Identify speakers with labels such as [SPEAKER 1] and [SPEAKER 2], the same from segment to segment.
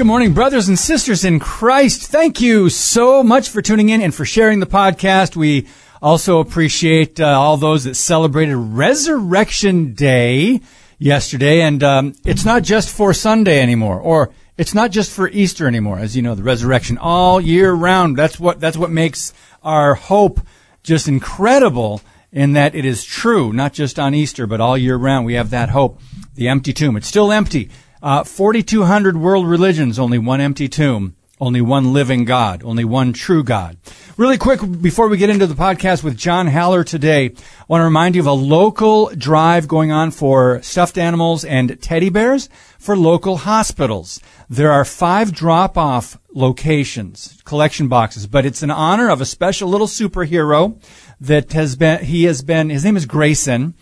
[SPEAKER 1] Good morning, brothers and sisters in Christ. Thank you so much for tuning in and for sharing the podcast. We also appreciate uh, all those that celebrated Resurrection Day yesterday. And um, it's not just for Sunday anymore, or it's not just for Easter anymore. As you know, the resurrection all year round. That's what that's what makes our hope just incredible in that it is true, not just on Easter, but all year round. We have that hope. The empty tomb. It's still empty. Uh, 4,200 world religions, only one empty tomb, only one living God, only one true God. Really quick, before we get into the podcast with John Haller today, I want to remind you of a local drive going on for stuffed animals and teddy bears for local hospitals. There are five drop-off locations, collection boxes, but it's in honor of a special little superhero that has been, he has been, his name is Grayson.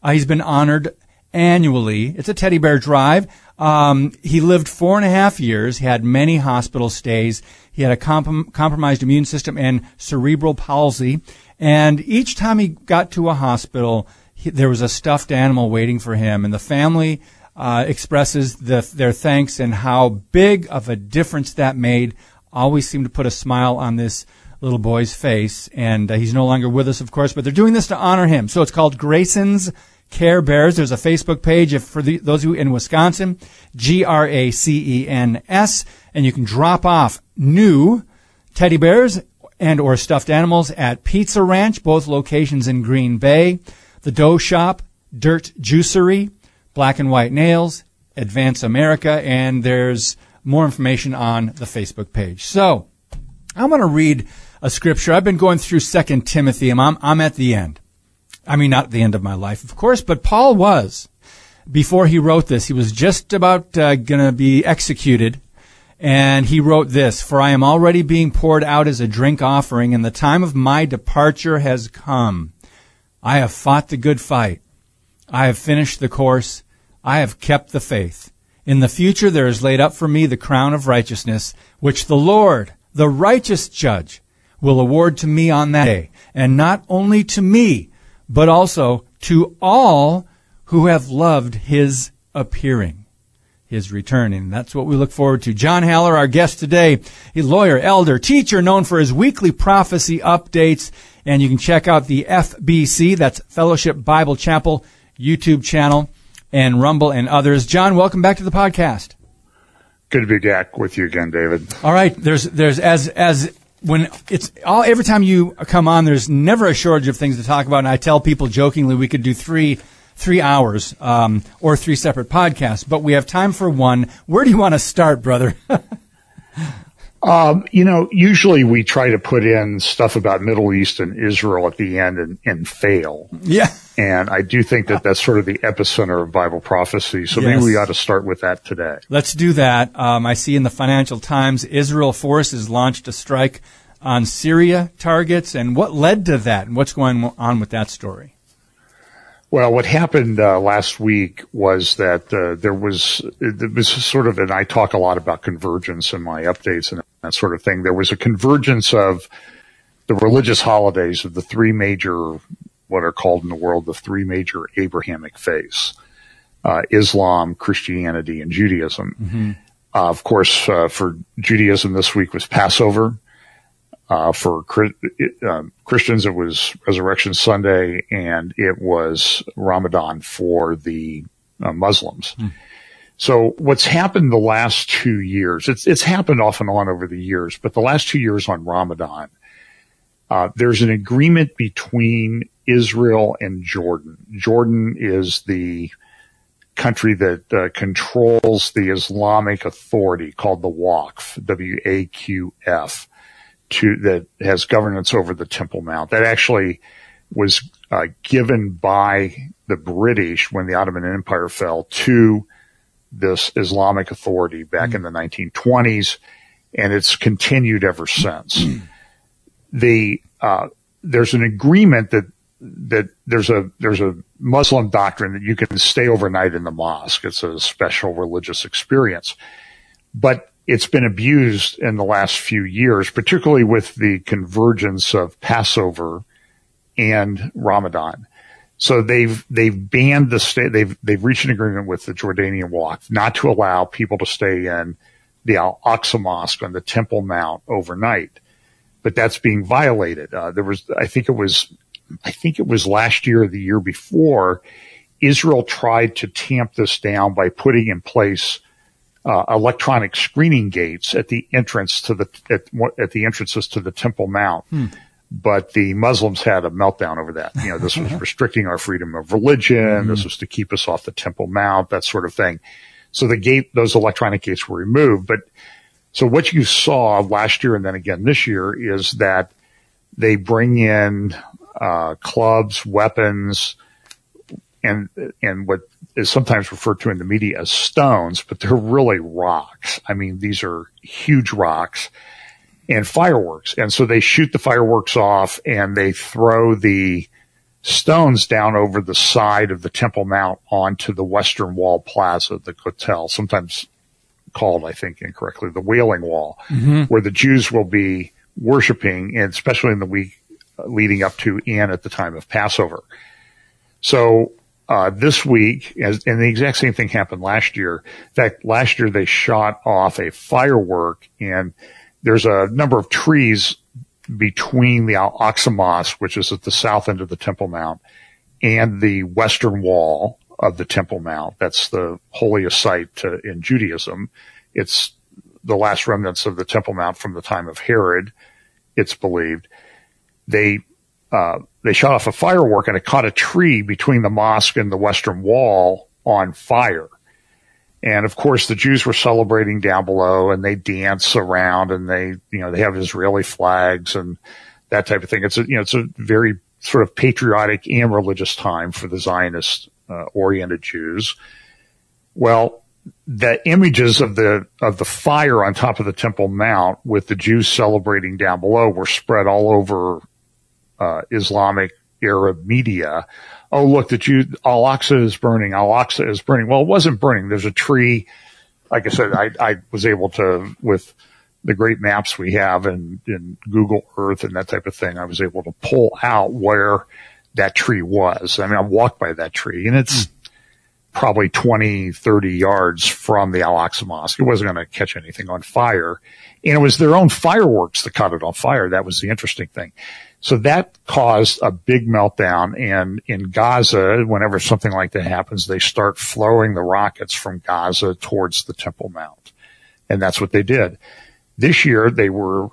[SPEAKER 1] Uh, he's been honored annually. It's a teddy bear drive. Um, he lived four and a half years. He had many hospital stays. He had a comp- compromised immune system and cerebral palsy. And each time he got to a hospital, he, there was a stuffed animal waiting for him. And the family uh, expresses the, their thanks and how big of a difference that made. Always seemed to put a smile on this little boy's face. And uh, he's no longer with us, of course, but they're doing this to honor him. So it's called Grayson's Care Bears. There's a Facebook page if for the, those of you in Wisconsin, G R A C E N S, and you can drop off new teddy bears and or stuffed animals at Pizza Ranch, both locations in Green Bay, the Dough Shop, Dirt Juicery, Black and White Nails, Advance America, and there's more information on the Facebook page. So, I'm going to read a scripture. I've been going through Second Timothy, and I'm, I'm at the end. I mean, not the end of my life, of course, but Paul was. Before he wrote this, he was just about uh, going to be executed. And he wrote this, For I am already being poured out as a drink offering, and the time of my departure has come. I have fought the good fight. I have finished the course. I have kept the faith. In the future there is laid up for me the crown of righteousness, which the Lord, the righteous judge, will award to me on that day. And not only to me, but also to all who have loved his appearing, his returning. That's what we look forward to. John Haller, our guest today, a lawyer, elder, teacher known for his weekly prophecy updates. And you can check out the FBC, that's Fellowship Bible Chapel YouTube channel and Rumble and others. John, welcome back to the podcast.
[SPEAKER 2] Good to be back with you again, David.
[SPEAKER 1] All right. There's, there's, as, as when it's all every time you come on, there's never a shortage of things to talk about. And I tell people jokingly we could do three three hours um, or three separate podcasts, but we have time for one. Where do you want to start, brother?
[SPEAKER 2] um, you know, usually we try to put in stuff about Middle East and Israel at the end and, and fail.
[SPEAKER 1] Yeah.
[SPEAKER 2] And I do think that that's sort of the epicenter of Bible prophecy. So yes. maybe we ought to start with that today.
[SPEAKER 1] Let's do that. Um, I see in the Financial Times, Israel forces launched a strike on Syria targets. And what led to that? And what's going on with that story?
[SPEAKER 2] Well, what happened uh, last week was that uh, there was it was sort of, and I talk a lot about convergence in my updates and that sort of thing. There was a convergence of the religious holidays of the three major, what are called in the world the three major Abrahamic faiths: uh, Islam, Christianity, and Judaism. Mm-hmm. Uh, of course, uh, for Judaism, this week was Passover. Uh, for uh, Christians, it was Resurrection Sunday, and it was Ramadan for the uh, Muslims. Mm. So what's happened the last two years? It's it's happened off and on over the years, but the last two years on Ramadan, uh, there's an agreement between Israel and Jordan. Jordan is the country that uh, controls the Islamic Authority called the Waqf, W-A-Q-F to that has governance over the Temple Mount. That actually was uh, given by the British when the Ottoman Empire fell to this Islamic authority back mm-hmm. in the 1920s. and it's continued ever since. the uh, there's an agreement that that there's a there's a Muslim doctrine that you can stay overnight in the mosque. It's a special religious experience, but it's been abused in the last few years, particularly with the convergence of Passover and Ramadan. So they've they've banned the state. They've they've reached an agreement with the Jordanian Waqf not to allow people to stay in the Al Aqsa Mosque on the Temple Mount overnight. But that's being violated. Uh, there was, I think it was, I think it was last year or the year before, Israel tried to tamp this down by putting in place uh, electronic screening gates at the entrance to the at, at the entrances to the Temple Mount. Hmm. But the Muslims had a meltdown over that. You know, this was restricting our freedom of religion. Mm-hmm. This was to keep us off the Temple Mount, that sort of thing. So the gate, those electronic gates were removed. But so what you saw last year and then again this year is that they bring in uh, clubs, weapons, and and what is sometimes referred to in the media as stones, but they're really rocks. I mean, these are huge rocks and fireworks. And so they shoot the fireworks off and they throw the stones down over the side of the Temple Mount onto the Western Wall Plaza, the hotel, sometimes called, I think incorrectly, the Wailing Wall, mm-hmm. where the Jews will be worshiping, and especially in the week leading up to and at the time of Passover. So uh, this week, as, and the exact same thing happened last year. In fact, last year they shot off a firework, and there's a number of trees between the Al Aqsa Mosque, which is at the south end of the Temple Mount, and the western wall of the Temple Mount. That's the holiest site in Judaism. It's the last remnants of the Temple Mount from the time of Herod. It's believed. They uh, they shot off a firework and it caught a tree between the mosque and the western wall on fire. And of course, the Jews were celebrating down below and they dance around and they, you know, they have Israeli flags and that type of thing. It's a, you know, it's a very sort of patriotic and religious time for the Zionist uh, oriented Jews. Well, the images of the of the fire on top of the Temple Mount with the Jews celebrating down below were spread all over uh, Islamic Arab media. Oh, look, that you Al Aqsa is burning. Al Aqsa is burning. Well, it wasn't burning. There's a tree. Like I said, I, I was able to, with the great maps we have and in Google Earth and that type of thing, I was able to pull out where that tree was. I mean, I walked by that tree and it's mm. probably 20, 30 yards from the Al Aqsa Mosque. It wasn't going to catch anything on fire. And it was their own fireworks that caught it on fire. That was the interesting thing. So that caused a big meltdown. And in Gaza, whenever something like that happens, they start flowing the rockets from Gaza towards the Temple Mount. And that's what they did. This year, they were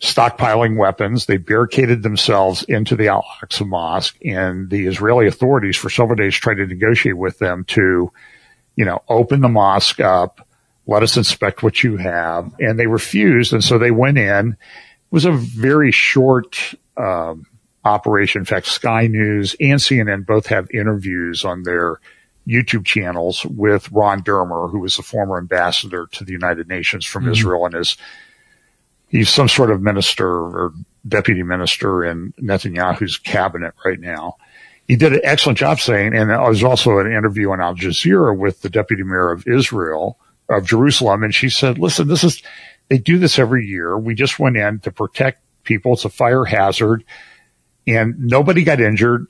[SPEAKER 2] stockpiling weapons. They barricaded themselves into the Al-Aqsa Mosque and the Israeli authorities for several days tried to negotiate with them to, you know, open the mosque up, let us inspect what you have. And they refused. And so they went in. It was a very short um, operation. In fact, Sky News and CNN both have interviews on their YouTube channels with Ron Dermer, who was the former ambassador to the United Nations from mm-hmm. Israel and is he's some sort of minister or deputy minister in Netanyahu's cabinet right now. He did an excellent job saying, and there was also an interview on Al Jazeera with the deputy mayor of Israel, of Jerusalem, and she said, listen, this is, they do this every year. We just went in to protect people. It's a fire hazard and nobody got injured,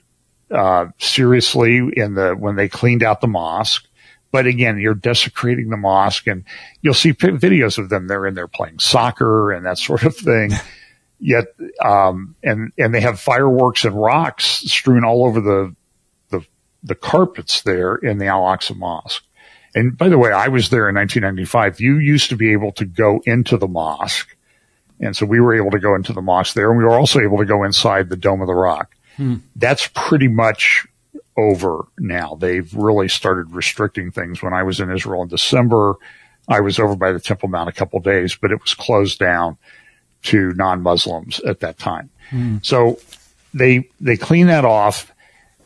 [SPEAKER 2] uh, seriously in the, when they cleaned out the mosque. But again, you're desecrating the mosque and you'll see videos of them. They're in there playing soccer and that sort of thing. Yet, um, and, and they have fireworks and rocks strewn all over the, the, the carpets there in the Al Aqsa Mosque. And by the way, I was there in 1995. You used to be able to go into the mosque and so we were able to go into the mosque there and we were also able to go inside the Dome of the Rock. Hmm. That's pretty much over now. They've really started restricting things. When I was in Israel in December, I was over by the Temple Mount a couple days, but it was closed down to non-Muslims at that time. Hmm. So they, they cleaned that off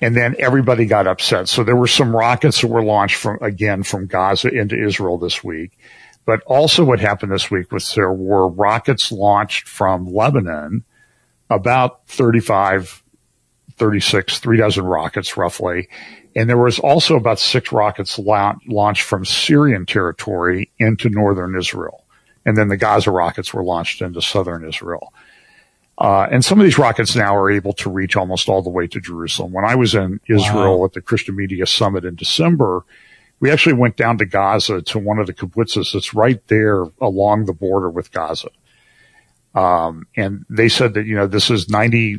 [SPEAKER 2] and then everybody got upset. So there were some rockets that were launched from, again, from Gaza into Israel this week. But also what happened this week was there were rockets launched from Lebanon, about 35, 36, three dozen rockets roughly. And there was also about six rockets la- launched from Syrian territory into northern Israel. And then the Gaza rockets were launched into southern Israel. Uh, and some of these rockets now are able to reach almost all the way to Jerusalem. When I was in Israel wow. at the Christian Media Summit in December, we actually went down to Gaza to one of the kibbutzes that's right there along the border with Gaza. Um, and they said that, you know, this is 90,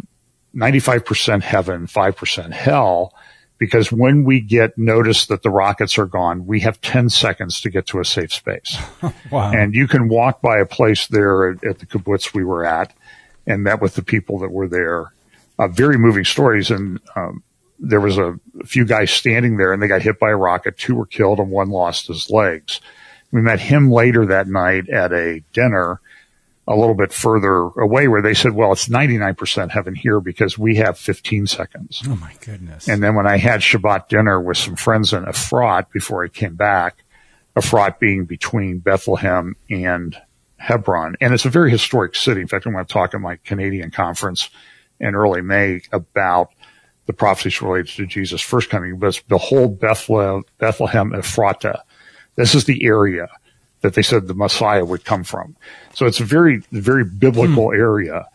[SPEAKER 2] 95% heaven, 5% hell, because when we get notice that the rockets are gone, we have 10 seconds to get to a safe space. wow. And you can walk by a place there at, at the kibbutz we were at and met with the people that were there. Uh, very moving stories. And um, there was a, few guys standing there and they got hit by a rocket. Two were killed and one lost his legs. We met him later that night at a dinner a little bit further away where they said, well, it's 99% heaven here because we have 15 seconds.
[SPEAKER 1] Oh my goodness.
[SPEAKER 2] And then when I had Shabbat dinner with some friends in Efrat before I came back, Efrat being between Bethlehem and Hebron. And it's a very historic city. In fact, I'm going to talk at my Canadian conference in early May about the prophecies related to Jesus' first coming. But behold Bethlehem, Bethlehem Ephrata. This is the area that they said the Messiah would come from. So it's a very, very biblical hmm. area.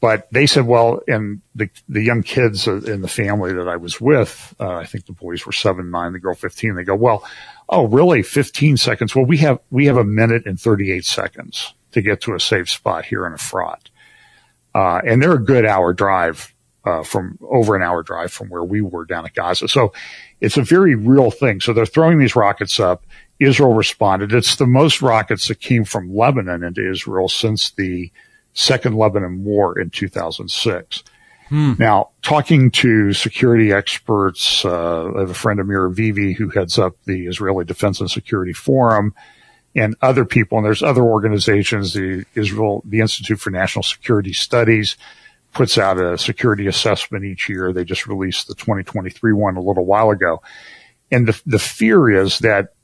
[SPEAKER 2] But they said, well, and the, the young kids in the family that I was with, uh, I think the boys were seven, nine, the girl 15, they go, well, oh, really? 15 seconds? Well, we have, we have a minute and 38 seconds to get to a safe spot here in Efrat. Uh, and they're a good hour drive, uh, from over an hour drive from where we were down at Gaza. So it's a very real thing. So they're throwing these rockets up. Israel responded. It's the most rockets that came from Lebanon into Israel since the second Lebanon war in 2006. Hmm. Now, talking to security experts, uh, I have a friend Amir Avivi who heads up the Israeli Defense and Security Forum and other people. And there's other organizations. The Israel, the Institute for National Security Studies puts out a security assessment each year. They just released the 2023 one a little while ago. And the, the fear is that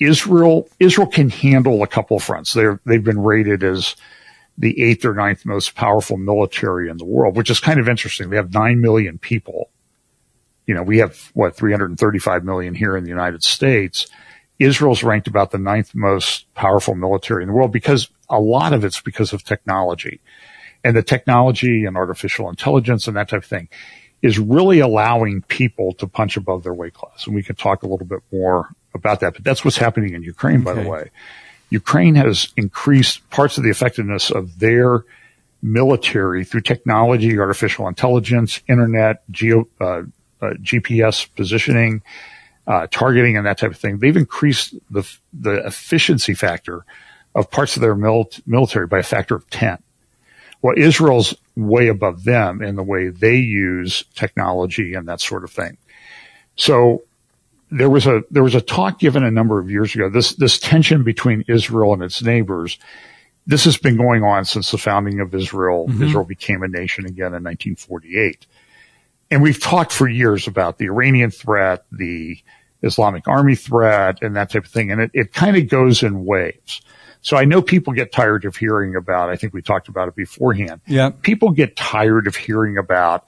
[SPEAKER 2] Israel, Israel can handle a couple of fronts. They're, they've been rated as the eighth or ninth most powerful military in the world, which is kind of interesting. They have nine million people. You know, we have what 335 million here in the United States. Israel's ranked about the ninth most powerful military in the world because a lot of it's because of technology and the technology and artificial intelligence and that type of thing is really allowing people to punch above their weight class. And we can talk a little bit more about that, but that's what's happening in Ukraine, okay. by the way. Ukraine has increased parts of the effectiveness of their military through technology, artificial intelligence, internet, geo, uh, uh, GPS positioning, uh, targeting, and that type of thing. They've increased the the efficiency factor of parts of their mil- military by a factor of ten. Well, Israel's way above them in the way they use technology and that sort of thing. So there was a there was a talk given a number of years ago. This this tension between Israel and its neighbors. This has been going on since the founding of Israel. Mm-hmm. Israel became a nation again in 1948, and we've talked for years about the Iranian threat, the Islamic Army threat, and that type of thing. And it, it kind of goes in waves. So I know people get tired of hearing about. I think we talked about it beforehand.
[SPEAKER 1] Yeah,
[SPEAKER 2] people get tired of hearing about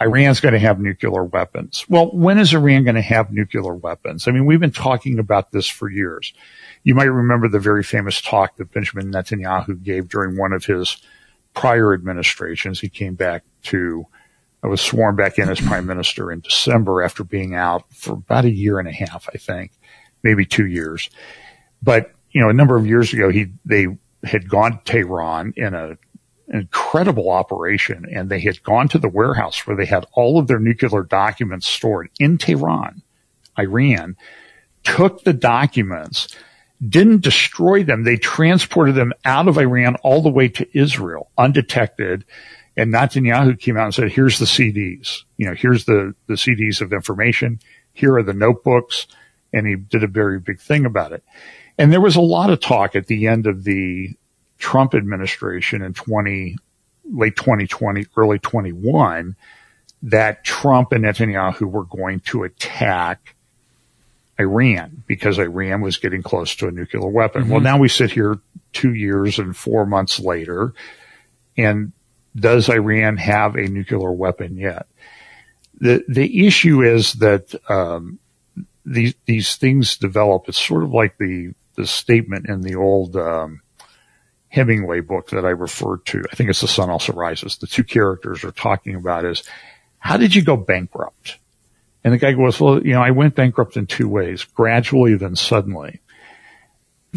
[SPEAKER 2] Iran's going to have nuclear weapons. Well, when is Iran going to have nuclear weapons? I mean, we've been talking about this for years. You might remember the very famous talk that Benjamin Netanyahu gave during one of his prior administrations. He came back to, I was sworn back in as prime minister in December after being out for about a year and a half, I think, maybe two years. But, you know, a number of years ago, he, they had gone to Tehran in a incredible operation and they had gone to the warehouse where they had all of their nuclear documents stored in Tehran, Iran, took the documents, didn't destroy them. They transported them out of Iran all the way to Israel undetected. And Netanyahu came out and said, here's the CDs, you know, here's the, the CDs of information. Here are the notebooks. And he did a very big thing about it. And there was a lot of talk at the end of the Trump administration in 20, late 2020, early 21, that Trump and Netanyahu were going to attack Iran because Iran was getting close to a nuclear weapon. Mm-hmm. Well, now we sit here two years and four months later, and does Iran have a nuclear weapon yet? The the issue is that um, these these things develop. It's sort of like the the statement in the old um, Hemingway book that I referred to. I think it's The Sun Also Rises. The two characters are talking about is how did you go bankrupt? And the guy goes, well, you know, I went bankrupt in two ways, gradually, then suddenly.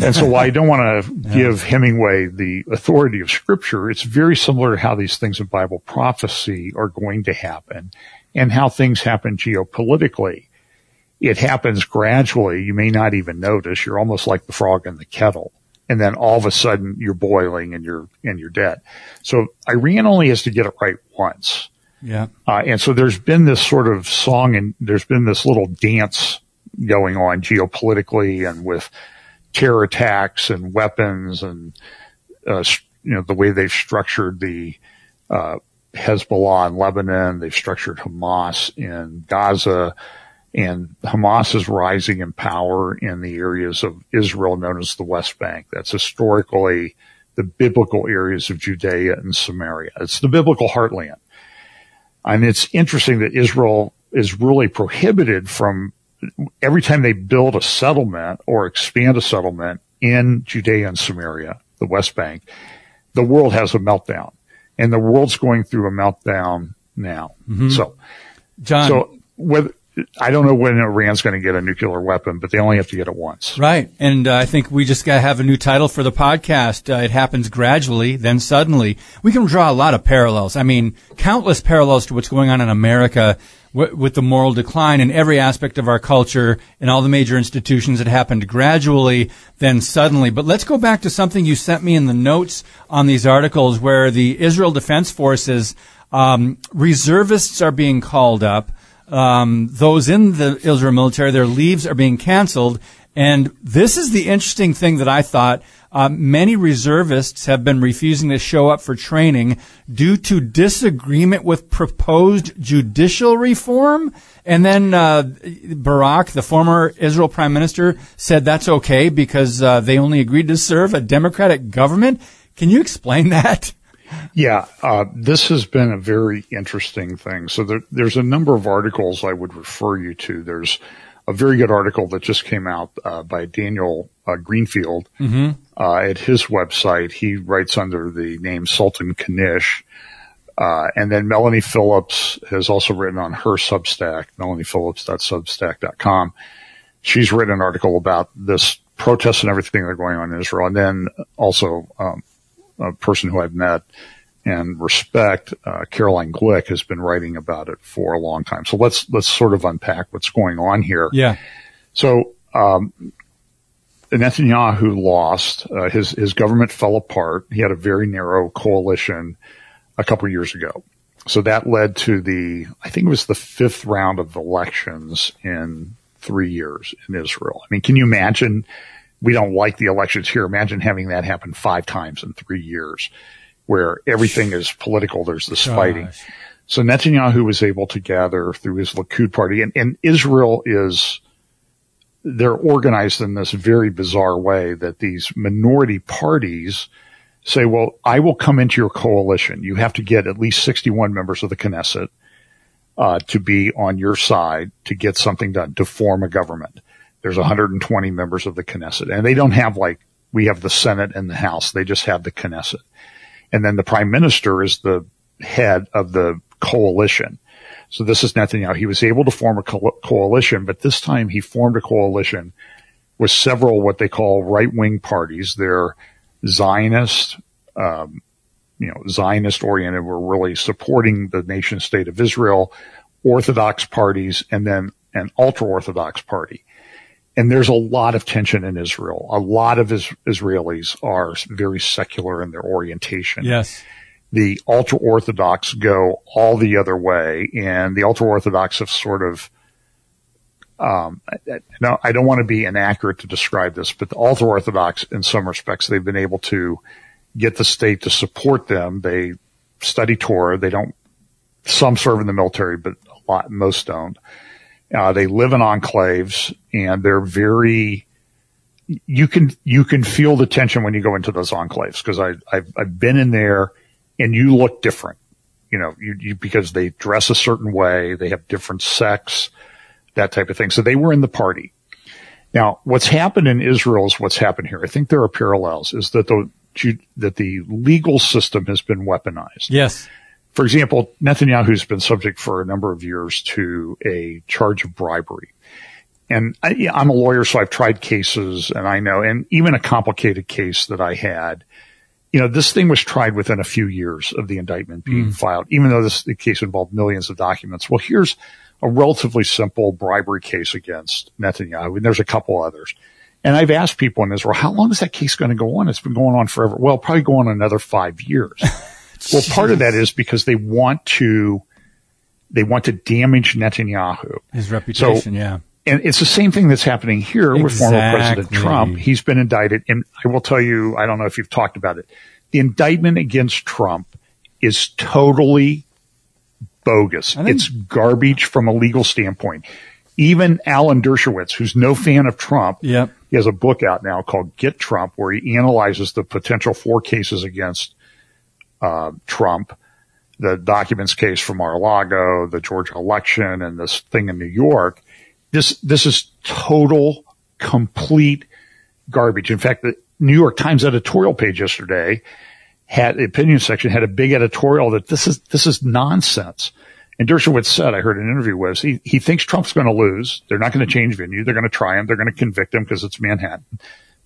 [SPEAKER 2] And so while I don't want to yeah. give Hemingway the authority of scripture, it's very similar to how these things in Bible prophecy are going to happen and how things happen geopolitically. It happens gradually. You may not even notice. You're almost like the frog in the kettle. And then all of a sudden you're boiling and you're, and you're dead. So Iran only has to get it right once.
[SPEAKER 1] Yeah.
[SPEAKER 2] Uh, and so there's been this sort of song and there's been this little dance going on geopolitically and with terror attacks and weapons and, uh, you know, the way they've structured the, uh, Hezbollah in Lebanon. They've structured Hamas in Gaza and Hamas is rising in power in the areas of Israel known as the West Bank. That's historically the biblical areas of Judea and Samaria. It's the biblical heartland. And it's interesting that Israel is really prohibited from every time they build a settlement or expand a settlement in Judea and Samaria, the West Bank, the world has a meltdown and the world's going through a meltdown now. Mm-hmm. So,
[SPEAKER 1] John,
[SPEAKER 2] so whether, I don't know when Iran's going to get a nuclear weapon, but they only have to get it once.
[SPEAKER 1] Right. And uh, I think we just got to have a new title for the podcast. Uh, it happens gradually, then suddenly. We can draw a lot of parallels. I mean, countless parallels to what's going on in America w- with the moral decline in every aspect of our culture and all the major institutions. It happened gradually, then suddenly. But let's go back to something you sent me in the notes on these articles where the Israel Defense Forces um, reservists are being called up um, those in the Israel military, their leaves are being canceled. And this is the interesting thing that I thought. Uh, many reservists have been refusing to show up for training due to disagreement with proposed judicial reform. And then uh, Barak, the former Israel prime minister, said that's okay because uh, they only agreed to serve a democratic government. Can you explain that?
[SPEAKER 2] Yeah, uh, this has been a very interesting thing. So there, there's a number of articles I would refer you to. There's a very good article that just came out uh, by Daniel uh, Greenfield mm-hmm. Uh, at his website. He writes under the name Sultan Knish. Uh, and then Melanie Phillips has also written on her Substack, melaniephillips.substack.com. She's written an article about this protests and everything that are going on in Israel. And then also um, a person who I've met and respect, uh, Caroline Glick has been writing about it for a long time. So let's let's sort of unpack what's going on here.
[SPEAKER 1] Yeah.
[SPEAKER 2] So um, Netanyahu lost. Uh, his his government fell apart. He had a very narrow coalition a couple years ago. So that led to the I think it was the fifth round of elections in three years in Israel. I mean, can you imagine we don't like the elections here. Imagine having that happen five times in three years where everything is political. There's this Gosh. fighting. So Netanyahu was able to gather through his Likud party and, and Israel is, they're organized in this very bizarre way that these minority parties say, well, I will come into your coalition. You have to get at least 61 members of the Knesset, uh, to be on your side to get something done, to form a government. There's 120 members of the Knesset and they don't have like, we have the Senate and the House. They just have the Knesset. And then the prime minister is the head of the coalition. So this is Netanyahu. He was able to form a co- coalition, but this time he formed a coalition with several what they call right wing parties. They're Zionist, um, you know, Zionist oriented. We're really supporting the nation state of Israel, Orthodox parties, and then an ultra Orthodox party and there's a lot of tension in Israel. A lot of is- Israelis are very secular in their orientation.
[SPEAKER 1] Yes.
[SPEAKER 2] The ultra Orthodox go all the other way, and the ultra Orthodox have sort of, um, no, I don't want to be inaccurate to describe this, but the ultra Orthodox, in some respects, they've been able to get the state to support them. They study Torah. They don't, some serve in the military, but a lot, most don't Uh, they live in enclaves and they're very, you can, you can feel the tension when you go into those enclaves because I, I've, I've been in there and you look different, you know, you, you, because they dress a certain way, they have different sex, that type of thing. So they were in the party. Now, what's happened in Israel is what's happened here. I think there are parallels is that the, that the legal system has been weaponized.
[SPEAKER 1] Yes.
[SPEAKER 2] For example, Netanyahu's been subject for a number of years to a charge of bribery. And I, am a lawyer, so I've tried cases and I know, and even a complicated case that I had, you know, this thing was tried within a few years of the indictment being mm. filed, even though this the case involved millions of documents. Well, here's a relatively simple bribery case against Netanyahu, and there's a couple others. And I've asked people in Israel, how long is that case going to go on? It's been going on forever. Well, probably go on another five years. well, part of that is because they want to, they want to damage Netanyahu.
[SPEAKER 1] His reputation, so, yeah.
[SPEAKER 2] And it's the same thing that's happening here exactly. with former President Trump. He's been indicted. And I will tell you, I don't know if you've talked about it. The indictment against Trump is totally bogus. It's garbage from a legal standpoint. Even Alan Dershowitz, who's no fan of Trump,
[SPEAKER 1] yep.
[SPEAKER 2] he has a book out now called Get Trump, where he analyzes the potential four cases against uh, Trump, the documents case from Mar-a-Lago, the Georgia election, and this thing in New York. This this is total, complete garbage. In fact, the New York Times editorial page yesterday had the opinion section had a big editorial that this is this is nonsense. And Dershowitz said, I heard an interview with, he, he thinks Trump's going to lose. They're not going to change venue. They're going to try him. They're going to convict him because it's Manhattan,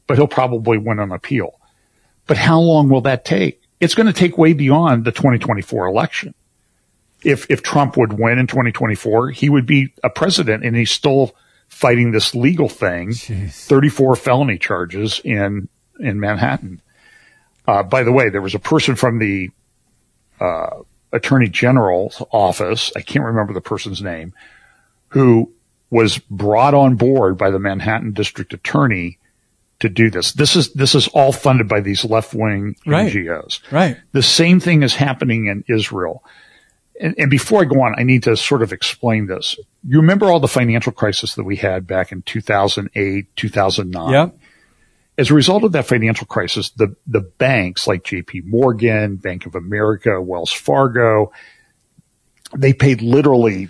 [SPEAKER 2] but he'll probably win on appeal. But how long will that take? It's going to take way beyond the 2024 election. If, if Trump would win in 2024, he would be a president and he's still fighting this legal thing, Jeez. 34 felony charges in, in Manhattan. Uh, by the way, there was a person from the, uh, attorney general's office. I can't remember the person's name who was brought on board by the Manhattan district attorney to do this. This is this is all funded by these left wing
[SPEAKER 1] right.
[SPEAKER 2] NGOs.
[SPEAKER 1] Right.
[SPEAKER 2] The same thing is happening in Israel. And, and, before I go on, I need to sort of explain this. You remember all the financial crisis that we had back in 2008, 2009?
[SPEAKER 1] Yep.
[SPEAKER 2] As a result of that financial crisis, the, the banks like JP Morgan, Bank of America, Wells Fargo, they paid literally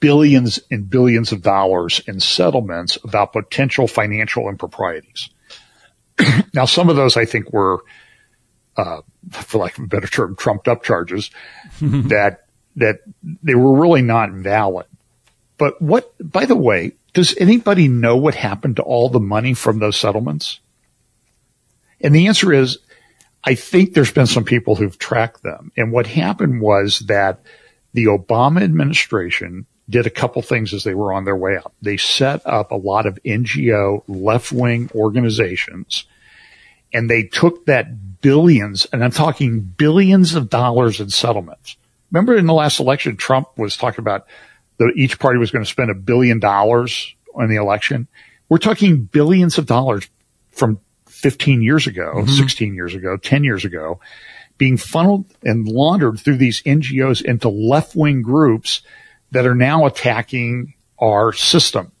[SPEAKER 2] billions and billions of dollars in settlements about potential financial improprieties. now, some of those I think were, uh, for lack of a better term, trumped up charges that, that they were really not valid. But what, by the way, does anybody know what happened to all the money from those settlements? And the answer is, I think there's been some people who've tracked them. And what happened was that the Obama administration did a couple things as they were on their way out. They set up a lot of NGO left wing organizations and they took that billions, and I'm talking billions of dollars in settlements. Remember in the last election, Trump was talking about that each party was going to spend a billion dollars on the election. We're talking billions of dollars from 15 years ago, mm-hmm. 16 years ago, 10 years ago being funneled and laundered through these NGOs into left wing groups that are now attacking our system.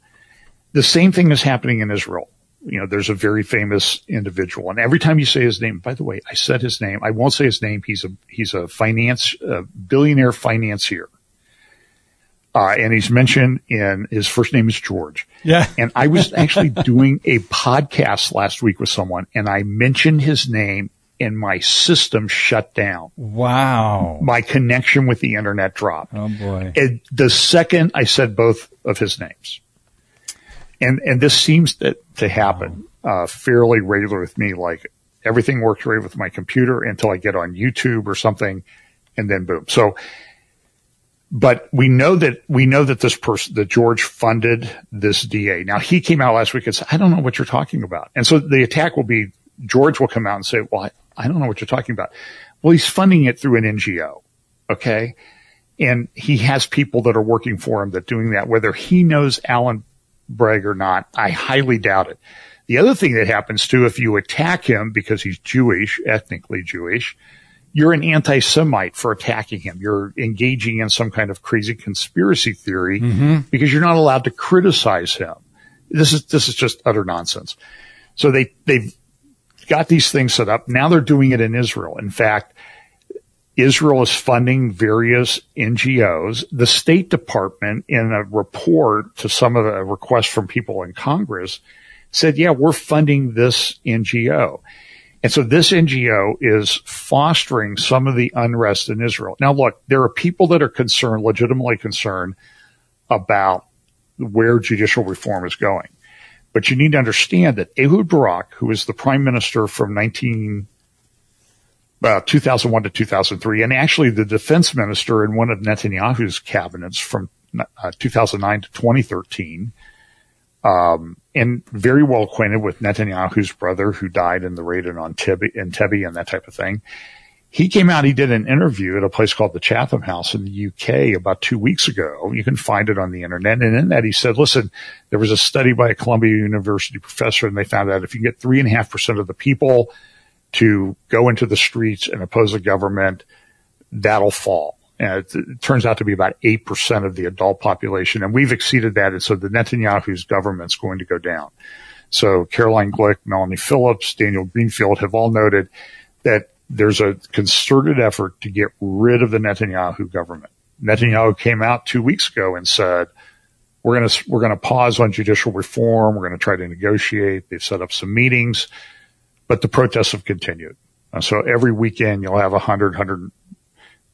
[SPEAKER 2] The same thing is happening in Israel. You know, there's a very famous individual and every time you say his name, by the way, I said his name. I won't say his name. He's a, he's a finance, a billionaire financier. Uh, and he's mentioned in his first name is George.
[SPEAKER 1] Yeah.
[SPEAKER 2] and I was actually doing a podcast last week with someone and I mentioned his name and my system shut down.
[SPEAKER 1] Wow.
[SPEAKER 2] My connection with the internet dropped.
[SPEAKER 1] Oh boy.
[SPEAKER 2] And the second I said both of his names. And, and this seems to, to happen, wow. uh, fairly regular with me. Like everything works great with my computer until I get on YouTube or something and then boom. So, but we know that we know that this person that George funded this DA. Now he came out last week and said, "I don't know what you're talking about," and so the attack will be George will come out and say, "Well, I don't know what you're talking about. Well, he's funding it through an NGO. Okay. And he has people that are working for him that doing that, whether he knows Alan Bragg or not, I highly doubt it. The other thing that happens too, if you attack him because he's Jewish, ethnically Jewish, you're an anti-Semite for attacking him. You're engaging in some kind of crazy conspiracy theory mm-hmm. because you're not allowed to criticize him. This is, this is just utter nonsense. So they, they've got these things set up. Now they're doing it in Israel. In fact, Israel is funding various NGOs. The State Department, in a report to some of the requests from people in Congress, said, yeah, we're funding this NGO. And so this NGO is fostering some of the unrest in Israel. Now, look, there are people that are concerned, legitimately concerned about where judicial reform is going. But you need to understand that Ehud Barak, who was the prime minister from 19, uh, 2001 to 2003, and actually the defense minister in one of Netanyahu's cabinets from uh, 2009 to 2013, um, and very well acquainted with Netanyahu's brother who died in the raid in Entebbe and that type of thing. He came out, he did an interview at a place called the Chatham House in the UK about two weeks ago. You can find it on the internet. And in that he said, listen, there was a study by a Columbia University professor and they found out if you get three and a half percent of the people to go into the streets and oppose the government, that'll fall. And it, it turns out to be about 8% of the adult population. And we've exceeded that. And so the Netanyahu's government's going to go down. So Caroline Glick, Melanie Phillips, Daniel Greenfield have all noted that there's a concerted effort to get rid of the Netanyahu government. Netanyahu came out two weeks ago and said, we're going to, we're going to pause on judicial reform. We're going to try to negotiate. They've set up some meetings, but the protests have continued. Uh, so every weekend you'll have a hundred, hundred,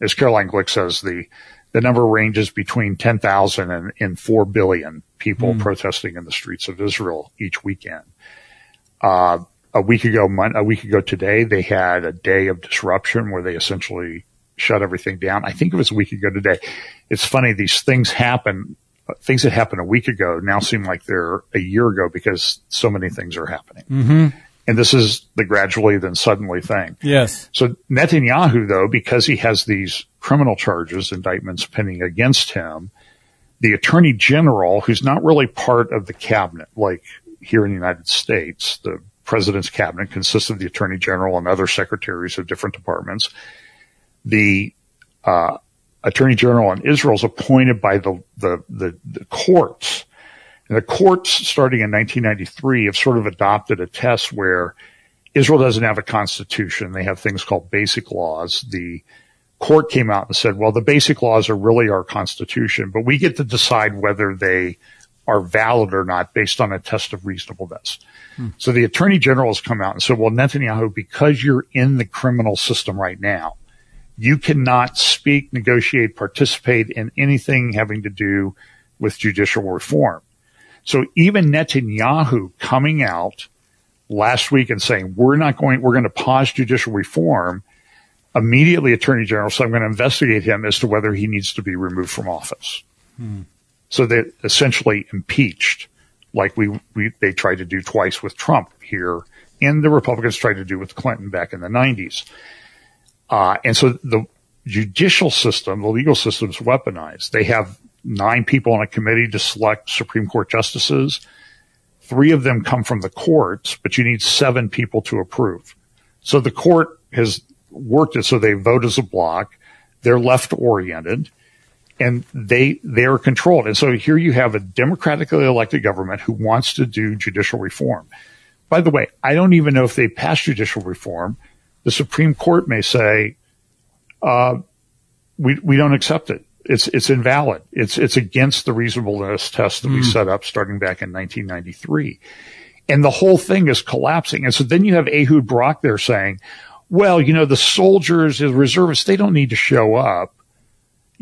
[SPEAKER 2] as Caroline Glick says, the, the number ranges between 10,000 and, and 4 billion people protesting in the streets of Israel each weekend. Uh, a week ago, a week ago today, they had a day of disruption where they essentially shut everything down. I think it was a week ago today. It's funny. These things happen. Things that happened a week ago now seem like they're a year ago because so many things are happening. Mm-hmm. And this is the gradually then suddenly thing.
[SPEAKER 1] Yes.
[SPEAKER 2] So Netanyahu, though, because he has these criminal charges, indictments pending against him, the attorney general, who's not really part of the cabinet, like here in the United States, the president's cabinet consists of the attorney general and other secretaries of different departments. The uh, attorney general in Israel is appointed by the, the, the, the courts. And the courts, starting in 1993, have sort of adopted a test where Israel doesn't have a constitution. They have things called basic laws. The court came out and said, well, the basic laws are really our constitution, but we get to decide whether they are valid or not based on a test of reasonableness. Hmm. So the attorney general has come out and said, well, Netanyahu, because you're in the criminal system right now, you cannot speak, negotiate, participate in anything having to do with judicial reform. So even Netanyahu coming out last week and saying, we're not going, we're going to pause judicial reform, immediately attorney general said, I'm going to investigate him as to whether he needs to be removed from office. Hmm. So they essentially impeached like we, we, they tried to do twice with Trump here and the Republicans tried to do with Clinton back in the nineties. Uh, and so the judicial system, the legal system is weaponized. They have nine people on a committee to select Supreme Court justices. Three of them come from the courts, but you need seven people to approve. So the court has worked it so they vote as a block. They're left oriented and they they are controlled. And so here you have a democratically elected government who wants to do judicial reform. By the way, I don't even know if they pass judicial reform. The Supreme Court may say, uh, "We we don't accept it. It's it's invalid. It's it's against the reasonableness test that we set up starting back in 1993." And the whole thing is collapsing. And so then you have Ehud Barak there saying, "Well, you know, the soldiers, the reservists, they don't need to show up."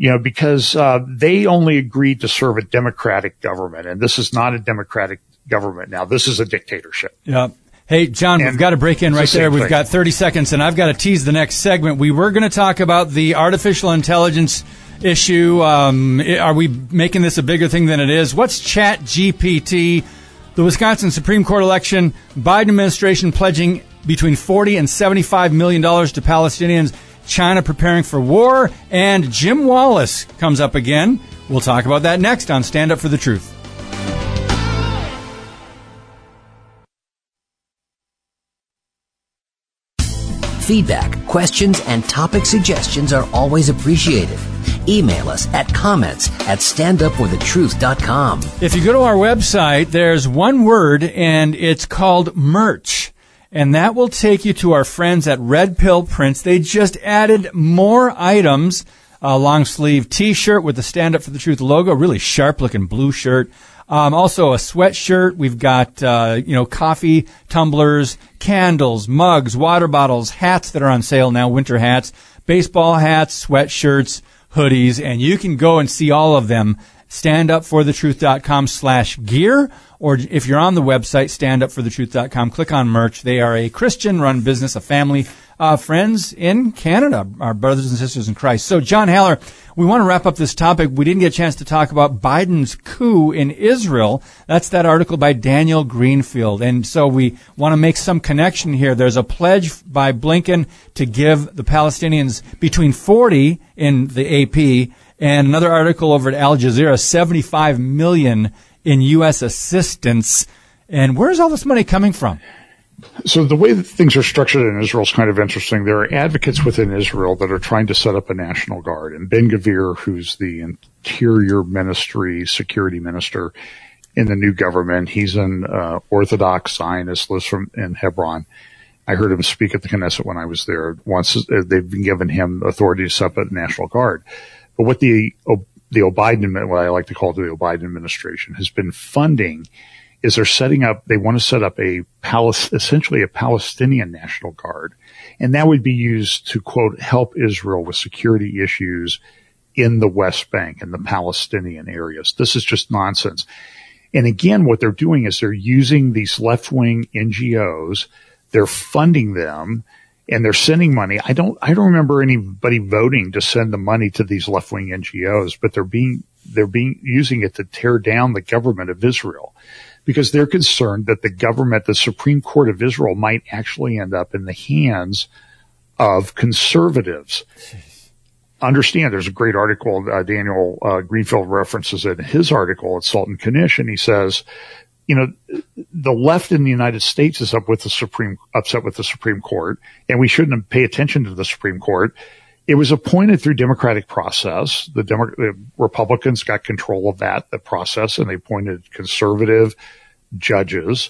[SPEAKER 2] You know, because uh, they only agreed to serve a democratic government, and this is not a democratic government now. This is a dictatorship.
[SPEAKER 1] Yeah. Hey, John, we've got to break in right
[SPEAKER 2] the
[SPEAKER 1] there. We've
[SPEAKER 2] thing.
[SPEAKER 1] got 30 seconds, and I've got to tease the next segment. We were going to talk about the artificial intelligence issue. Um, are we making this a bigger thing than it is? What's Chat GPT? The Wisconsin Supreme Court election, Biden administration pledging between 40 and 75 million dollars to Palestinians. China preparing for war, and Jim Wallis comes up again. We'll talk about that next on Stand Up for the Truth.
[SPEAKER 3] Feedback, questions, and topic suggestions are always appreciated. Email us at comments at standupforthetruth.com.
[SPEAKER 1] If you go to our website, there's one word and it's called merch. And that will take you to our friends at Red Pill Prints. They just added more items. A long sleeve t-shirt with the Stand Up for the Truth logo, really sharp looking blue shirt. Um, also a sweatshirt. We've got, uh, you know, coffee tumblers, candles, mugs, water bottles, hats that are on sale now, winter hats, baseball hats, sweatshirts, hoodies, and you can go and see all of them standupforthetruth.com slash gear, or if you're on the website, standupforthetruth.com, click on merch. They are a Christian run business, a family, uh, friends in Canada, our brothers and sisters in Christ. So, John Haller, we want to wrap up this topic. We didn't get a chance to talk about Biden's coup in Israel. That's that article by Daniel Greenfield. And so we want to make some connection here. There's a pledge by Blinken to give the Palestinians between 40 in the AP and another article over at Al Jazeera, 75 million in U.S. assistance. And where's all this money coming from?
[SPEAKER 2] So the way that things are structured in Israel is kind of interesting. There are advocates within Israel that are trying to set up a national guard. And Ben Gvir, who's the interior ministry security minister in the new government, he's an uh, Orthodox Zionist, lives from in Hebron. I heard him speak at the Knesset when I was there. Once uh, they've been given him authority to set up a national guard. But what the the Biden, what I like to call the Biden administration, has been funding is they're setting up. They want to set up a Palis, essentially a Palestinian National Guard, and that would be used to quote help Israel with security issues in the West Bank and the Palestinian areas. This is just nonsense. And again, what they're doing is they're using these left wing NGOs. They're funding them and they're sending money. I don't, I don't remember anybody voting to send the money to these left wing NGOs, but they're being, they're being, using it to tear down the government of Israel because they're concerned that the government, the Supreme Court of Israel might actually end up in the hands of conservatives. Understand there's a great article, uh, Daniel uh, Greenfield references in his article at Knish, and he says you know, the left in the United States is up with the Supreme, upset with the Supreme Court, and we shouldn't pay attention to the Supreme Court. It was appointed through democratic process. The, Demo- the Republicans got control of that, the process, and they appointed conservative judges.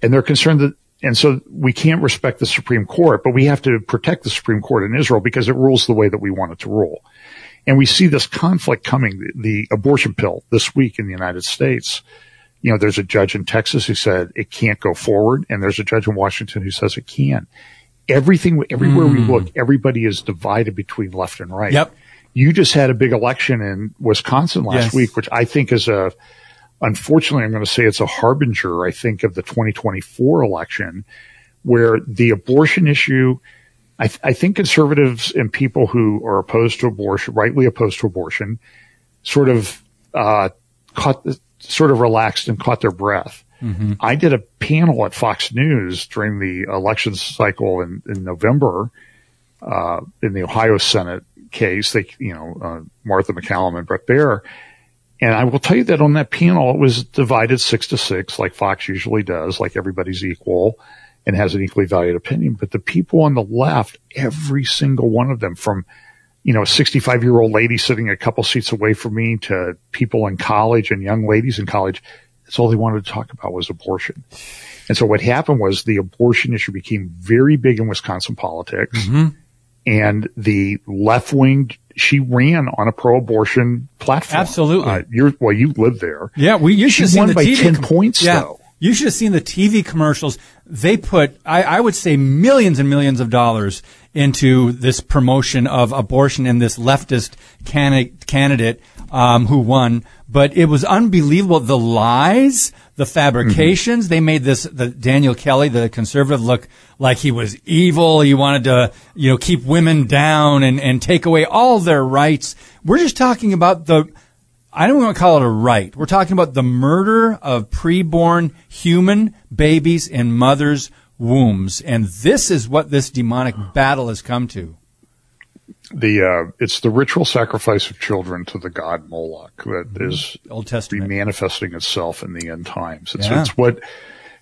[SPEAKER 2] And they're concerned that, and so we can't respect the Supreme Court, but we have to protect the Supreme Court in Israel because it rules the way that we want it to rule. And we see this conflict coming, the, the abortion pill this week in the United States you know, there's a judge in Texas who said it can't go forward, and there's a judge in Washington who says it can. Everything, everywhere mm. we hmm. look, everybody is divided between left and right.
[SPEAKER 1] Yep.
[SPEAKER 2] You just had a big election in Wisconsin last yes. week, which I think is a, unfortunately, I'm going to say it's a harbinger, I think, of the 2024 election, where the abortion issue, I, th- I think conservatives and people who are opposed to abortion, rightly opposed to abortion, sort of uh, caught the, sort of relaxed and caught their breath. Mm-hmm. I did a panel at Fox News during the election cycle in, in November, uh, in the Ohio Senate case. They, you know, uh, Martha MacCallum and Bret Baier. And I will tell you that on that panel, it was divided six to six, like Fox usually does, like everybody's equal and has an equally valued opinion. But the people on the left, every single one of them from you know, a 65 year old lady sitting a couple seats away from me to people in college and young ladies in college. That's all they wanted to talk about was abortion. And so what happened was the abortion issue became very big in Wisconsin politics. Mm-hmm. And the left wing, she ran on a pro-abortion platform.
[SPEAKER 1] Absolutely. Uh,
[SPEAKER 2] you're, well, you live there.
[SPEAKER 1] Yeah, we you should
[SPEAKER 2] won
[SPEAKER 1] by
[SPEAKER 2] TV 10 com- points
[SPEAKER 1] yeah.
[SPEAKER 2] though.
[SPEAKER 1] You should have seen the TV commercials. They put, I, I, would say, millions and millions of dollars into this promotion of abortion and this leftist candidate um, who won. But it was unbelievable. The lies, the fabrications. Mm-hmm. They made this the Daniel Kelly, the conservative, look like he was evil. He wanted to, you know, keep women down and and take away all their rights. We're just talking about the I don't want to call it a right. We're talking about the murder of preborn human babies and mothers' wombs. And this is what this demonic battle has come to.
[SPEAKER 2] The uh, it's the ritual sacrifice of children to the god Moloch that mm-hmm.
[SPEAKER 1] Old Testament
[SPEAKER 2] manifesting itself in the end times. It's, yeah. it's what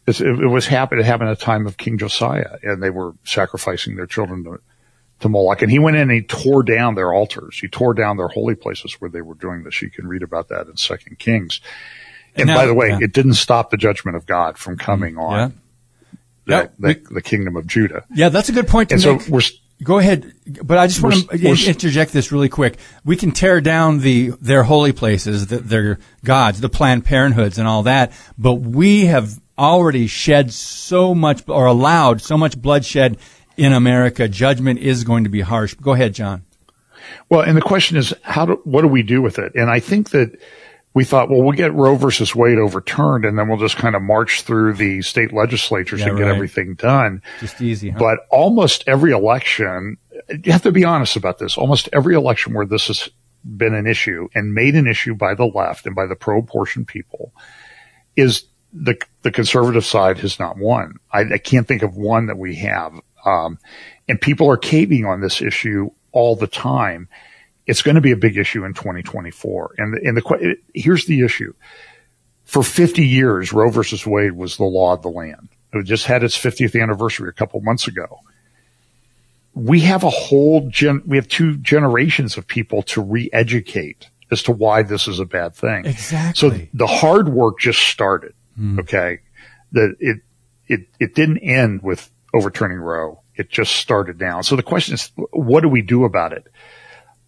[SPEAKER 2] It, it was happened. It happened at the time of King Josiah, and they were sacrificing their children to, to Moloch. And he went in and he tore down their altars. He tore down their holy places where they were doing this. You can read about that in Second Kings. And,
[SPEAKER 1] And now-
[SPEAKER 2] by the way,
[SPEAKER 1] yeah.
[SPEAKER 2] it didn't stop the judgment of God from coming on
[SPEAKER 1] Yeah.
[SPEAKER 2] The,
[SPEAKER 1] Yeah,
[SPEAKER 2] the, the kingdom of Judah.
[SPEAKER 1] Yeah, that's a good point to
[SPEAKER 2] And so we're,
[SPEAKER 1] Go ahead, but I just want to interject this really quick. We can tear down the their holy places, the, their gods, the Planned Parenthoods, and all that, but we have already shed so much or allowed so much bloodshed in America. Judgment is going to be harsh. Go ahead, John.
[SPEAKER 2] Well, and the question is, how do, what do we do with it? And I think that we thought, well, we'll get Roe versus Wade overturned and then we'll just kind of march through the state legislatures
[SPEAKER 1] Yeah,
[SPEAKER 2] and get
[SPEAKER 1] right.
[SPEAKER 2] everything done.
[SPEAKER 1] Just easy, huh?
[SPEAKER 2] But almost every election, you have to be honest about this. Almost every election where this has been an issue and made an issue by the left and by the pro-abortion people is the the conservative side has not won. I, I can't think of one that we have. Um, and people are caving on this issue all the time. It's going to be a big issue in 2024. And the, and the here's the issue: for 50 years, Roe versus Wade was the law of the land. It just had its 50th anniversary a couple months ago. We have a whole gen, we have two generations of people to re-educate as to why this is a bad thing.
[SPEAKER 1] Exactly.
[SPEAKER 2] So the hard work just started. Hmm. Okay. That it, it, it didn't end with overturning Roe. It just started now. So the question is, what do we do about it?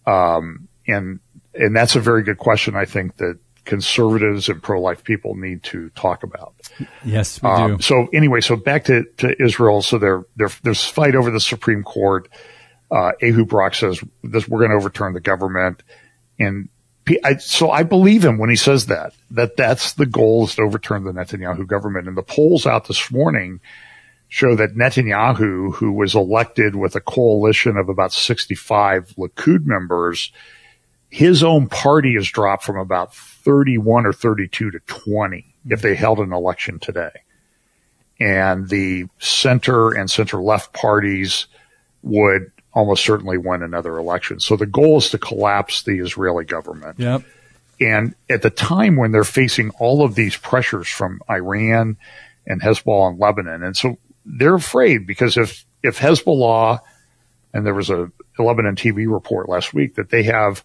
[SPEAKER 2] Um, and, and that's a very good question. I think that conservatives and pro-life people need to talk about.
[SPEAKER 1] Yes, we do.
[SPEAKER 2] Um, so anyway, so back to, to Israel. So there, there, there's fight over the Supreme Court. Uh, Ehud Barak says this, we're going to overturn the government. And I, so I believe him when he says that, that that's the goal is to overturn the Netanyahu government. And the polls out this morning show that Netanyahu, who was elected with a coalition of about 65 Likud members, his own party has dropped from about 31 or 32 to 20 if they held an election today. And the center and center left parties would almost certainly win another election. So the goal is to collapse the Israeli government.
[SPEAKER 1] Yep.
[SPEAKER 2] And at the time when they're facing all of these pressures from Iran and Hezbollah and Lebanon, and so they're afraid because if, if Hezbollah, and there was a Lebanon TV report last week that they have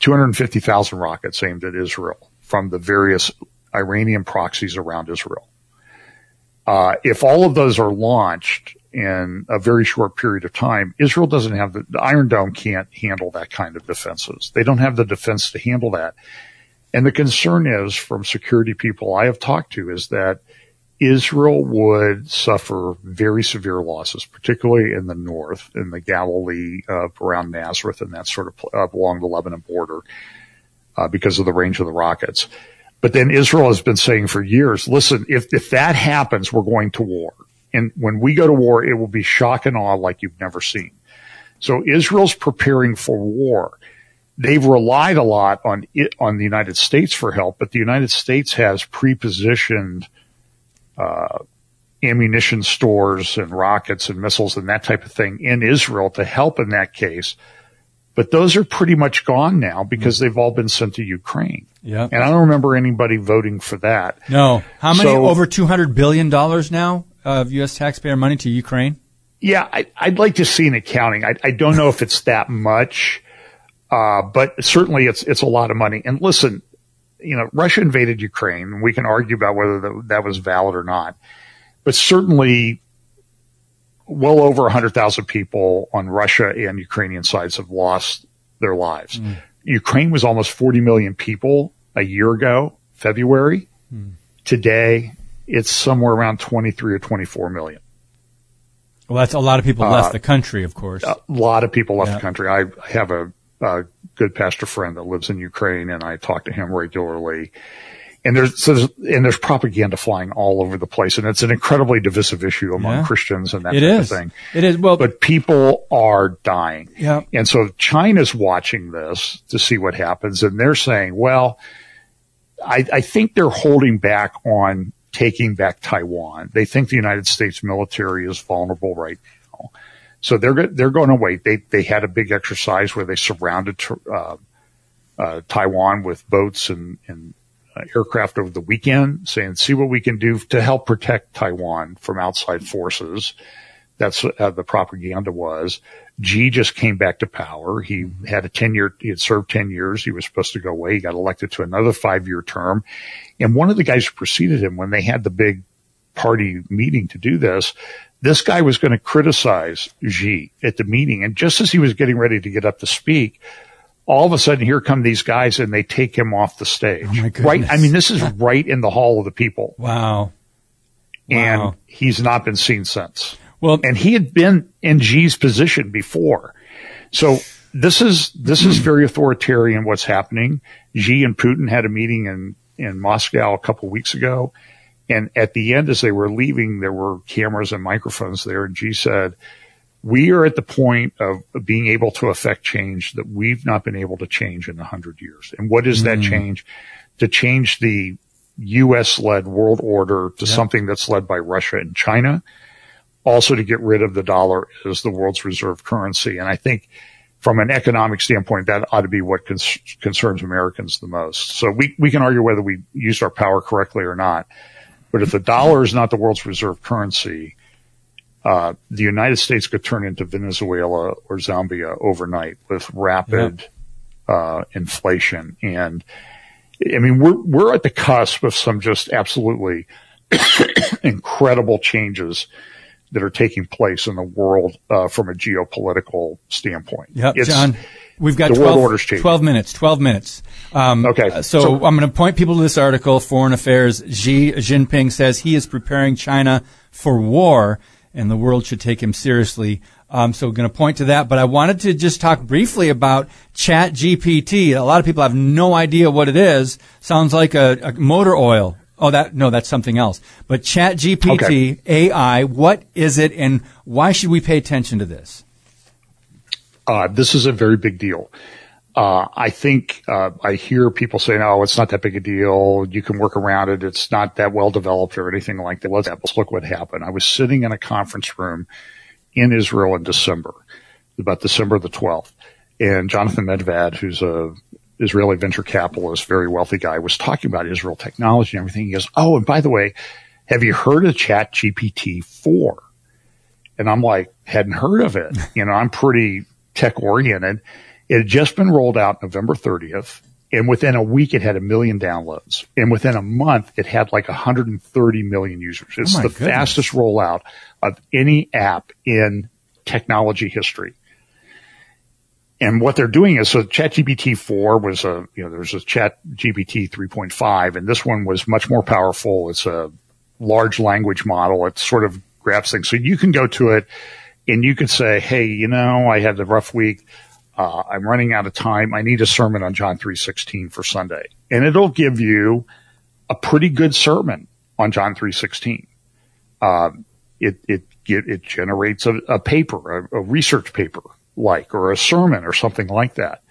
[SPEAKER 2] 250,000 rockets aimed at Israel from the various Iranian proxies around Israel. Uh, if all of those are launched in a very short period of time, Israel doesn't have the, the Iron Dome can't handle that kind of defenses. They don't have the defense to handle that. And the concern is from security people I have talked to is that Israel would suffer very severe losses, particularly in the north, in the Galilee, uh, around Nazareth and that sort of, uh, along the Lebanon border, uh, because of the range of the rockets. But then Israel has been saying for years, listen, if, if that happens, we're going to war. And when we go to war, it will be shock and awe like you've never seen. So Israel's preparing for war. They've relied a lot on it, on the United States for help, but the United States has pre-positioned, uh, ammunition stores and rockets and missiles and that type of thing in Israel to help in that case. But those are pretty much gone now because they've all been sent to Ukraine.
[SPEAKER 1] Yep.
[SPEAKER 2] And I don't remember anybody voting for that.
[SPEAKER 1] No. How many?
[SPEAKER 2] So-
[SPEAKER 1] over two hundred billion dollars now of U.S. taxpayer money to Ukraine.
[SPEAKER 2] Yeah, I, I'd like to see an accounting. I, I don't know if it's that much, uh, but certainly it's it's a lot of money. And listen, you know, Russia invaded Ukraine. We can argue about whether that, that was valid or not, but certainly, well over hundred thousand people on Russia and Ukrainian sides have lost their lives. Ukraine was almost forty million people a year ago, February. Today, it's somewhere around twenty three or twenty four million.
[SPEAKER 1] Well, that's a lot of people
[SPEAKER 2] Uh,
[SPEAKER 1] left the country, of course.
[SPEAKER 2] a lot of people left
[SPEAKER 1] Yeah.
[SPEAKER 2] the country. I have a, a good pastor friend that lives in Ukraine and I talk to him regularly. And there's, so there's, and there's propaganda flying all over the place and it's an incredibly divisive issue among
[SPEAKER 1] Yeah.
[SPEAKER 2] Christians and that
[SPEAKER 1] It
[SPEAKER 2] type
[SPEAKER 1] is.
[SPEAKER 2] of thing.
[SPEAKER 1] It is. Well,
[SPEAKER 2] But people are dying.
[SPEAKER 1] Yeah.
[SPEAKER 2] And so China's watching this to see what happens and they're saying, well, I, I think they're holding back on taking back Taiwan. They think the United States military is vulnerable right now. So they're they're going to wait. They they had a big exercise where they surrounded uh, uh, Taiwan with boats and and uh, aircraft over the weekend saying, see what we can do to help protect Taiwan from outside forces. That's how the propaganda was. Xi just came back to power. He had a 10 year, he had served 10 years. He was supposed to go away. He got elected to another five year term. And one of the guys who preceded him when they had the big party meeting to do this, this guy was going to criticize Xi at the meeting. And just as he was getting ready to get up to speak, all of a sudden here come these guys and they take him off the stage.
[SPEAKER 1] Oh
[SPEAKER 2] right. I mean, this is right in the hall of the people.
[SPEAKER 1] Wow.
[SPEAKER 2] And
[SPEAKER 1] Wow.
[SPEAKER 2] he's not been seen since.
[SPEAKER 1] Well,
[SPEAKER 2] And he had been in Xi's position before. So this is, this is very authoritarian what's happening. Xi and Putin had a meeting in, in Moscow a couple weeks ago. And at the end, as they were leaving, there were cameras and microphones there. And Xi said, we are at the point of being able to affect change that we've not been able to change in a hundred years. And what is that hmm. change? To change the U.S. led world order to something that's led by Russia and China. Also to get rid of the dollar as the world's reserve currency. And I think from an economic standpoint, that ought to be what cons- concerns Americans the most. So we, we can argue whether we used our power correctly or not. But if the dollar is not the world's reserve currency, uh, the United States could turn into Venezuela or Zambia overnight with rapid uh, inflation. And I mean, we're we're at the cusp of some just absolutely incredible changes that are taking place in the world uh, from a geopolitical standpoint. It's-
[SPEAKER 1] John. We've got
[SPEAKER 2] the
[SPEAKER 1] 12,
[SPEAKER 2] world order's changing.
[SPEAKER 1] 12 minutes. 12 minutes. Um,
[SPEAKER 2] Okay.
[SPEAKER 1] uh, So,
[SPEAKER 2] So-
[SPEAKER 1] I'm going to point people to this article. Foreign Affairs. Xi Jinping says he is preparing China for war, and the world should take him seriously. Um, so, we're going to point to that. But I wanted to just talk briefly about Chat GPT. A lot of people have no idea what it is. Sounds like a, a motor oil. Oh, that no, that's something else. But Chat GPT AI. What is it, and why should we pay attention to this?
[SPEAKER 2] Uh, this is a very big deal. Uh, I think uh, I hear people saying, "Oh, it's not that big a deal. You can work around it. It's not that well developed or anything like that." Let's look what happened. I was sitting in a conference room in Israel in December, about December the twelfth, and Jonathan Medved, who's a Israeli venture capitalist, very wealthy guy, was talking about Israel technology and everything. He goes, "Oh, and by the way, have you heard of Chat GPT four? And I'm like, hadn't heard of it. You know, I'm pretty tech oriented. It had just been rolled out November 30th. And within a week, it had a million downloads. And within a month, it had like 130 million users. It's
[SPEAKER 1] Oh
[SPEAKER 2] the
[SPEAKER 1] goodness.
[SPEAKER 2] fastest rollout of any app in technology history. And what they're doing is, so ChatGPT 4 was a, you know, there's a ChatGPT 3.5 and this one was much more powerful. It's a large language model. It sort of grabs things. So you can go to it and you could say, Hey, you know, I had a rough week. Uh, I'm running out of time. I need a sermon on John 3.16 for Sunday. And it'll give you a pretty good sermon on John 3.16. Um, it, it, it, generates a, a paper, a, a research paper like, or a sermon or something like that.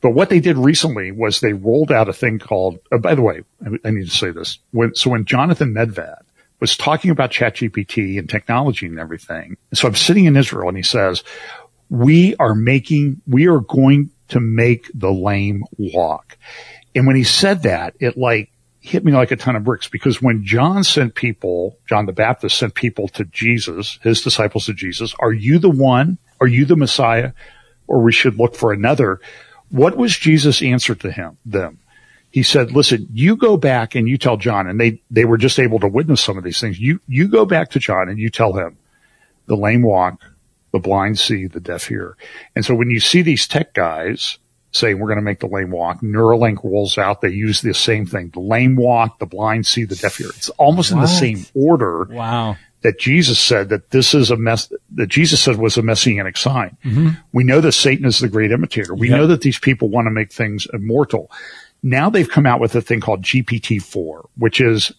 [SPEAKER 2] But what they did recently was they rolled out a thing called, uh, by the way, I, I need to say this. When, so when Jonathan Medved was talking about ChatGPT and technology and everything, so I'm sitting in Israel and he says, we are making, we are going to make the lame walk. And when he said that, it like hit me like a ton of bricks because when John sent people, John the Baptist sent people to Jesus, his disciples to Jesus, are you the one? Are you the Messiah? Or we should look for another. What was Jesus' answer to him, them? He said, listen, you go back and you tell John, and they, they were just able to witness some of these things. You, you go back to John and you tell him the lame walk, the blind see, the deaf hear. And so when you see these tech guys saying we're going to make the lame walk, Neuralink rolls out, they use the same thing. The lame walk, the blind see, the deaf hear. It's almost in the same order
[SPEAKER 1] Wow.
[SPEAKER 2] that Jesus said that this is a mess, that Jesus said was a messianic sign. Mm-hmm. We know that Satan is the great imitator. We
[SPEAKER 1] Yep.
[SPEAKER 2] know that these people want to make things immortal. Now they've come out with a thing called GPT-4, which is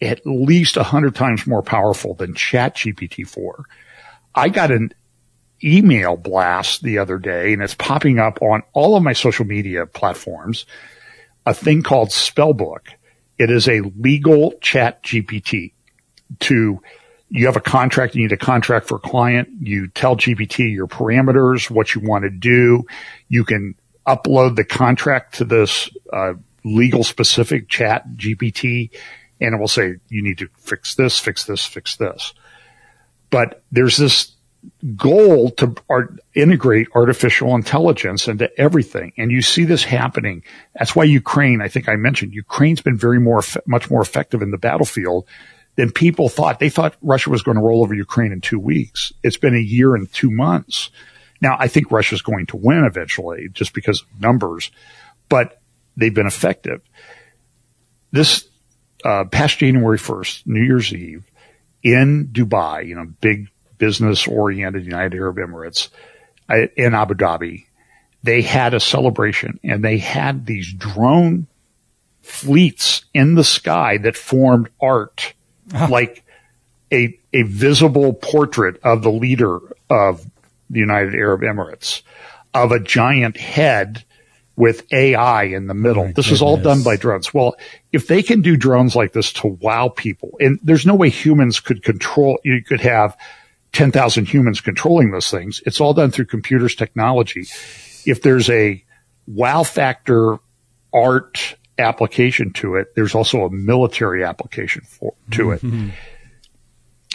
[SPEAKER 2] at least a hundred times more powerful than Chat GPT-4. I got an email blast the other day and it's popping up on all of my social media platforms, a thing called Spellbook. It is a legal chat GPT to you have a contract, you need a contract for a client, you tell GPT your parameters, what you want to do. You can upload the contract to this uh, legal specific chat GPT and it will say, you need to fix this, fix this, fix this. But there's this goal to art, integrate artificial intelligence into everything. And you see this happening. That's why Ukraine, I think I mentioned, Ukraine's been very more, much more effective in the battlefield than people thought. They thought Russia was going to roll over Ukraine in two weeks. It's been a year and two months. Now, I think Russia's going to win eventually just because of numbers, but they've been effective. This, uh, past January 1st, New Year's Eve in Dubai, you know, big business oriented United Arab Emirates uh, in Abu Dhabi, they had a celebration and they had these drone fleets in the sky that formed art like a, a visible portrait of the leader of the United Arab Emirates of a giant head with AI in the middle.
[SPEAKER 1] Oh
[SPEAKER 2] this
[SPEAKER 1] goodness.
[SPEAKER 2] is all done by drones. Well, if they can do drones like this to wow people, and there's no way humans could control, you could have 10,000 humans controlling those things. It's all done through computers technology. If there's a wow factor art application to it, there's also a military application for, to it.
[SPEAKER 1] Mm-hmm.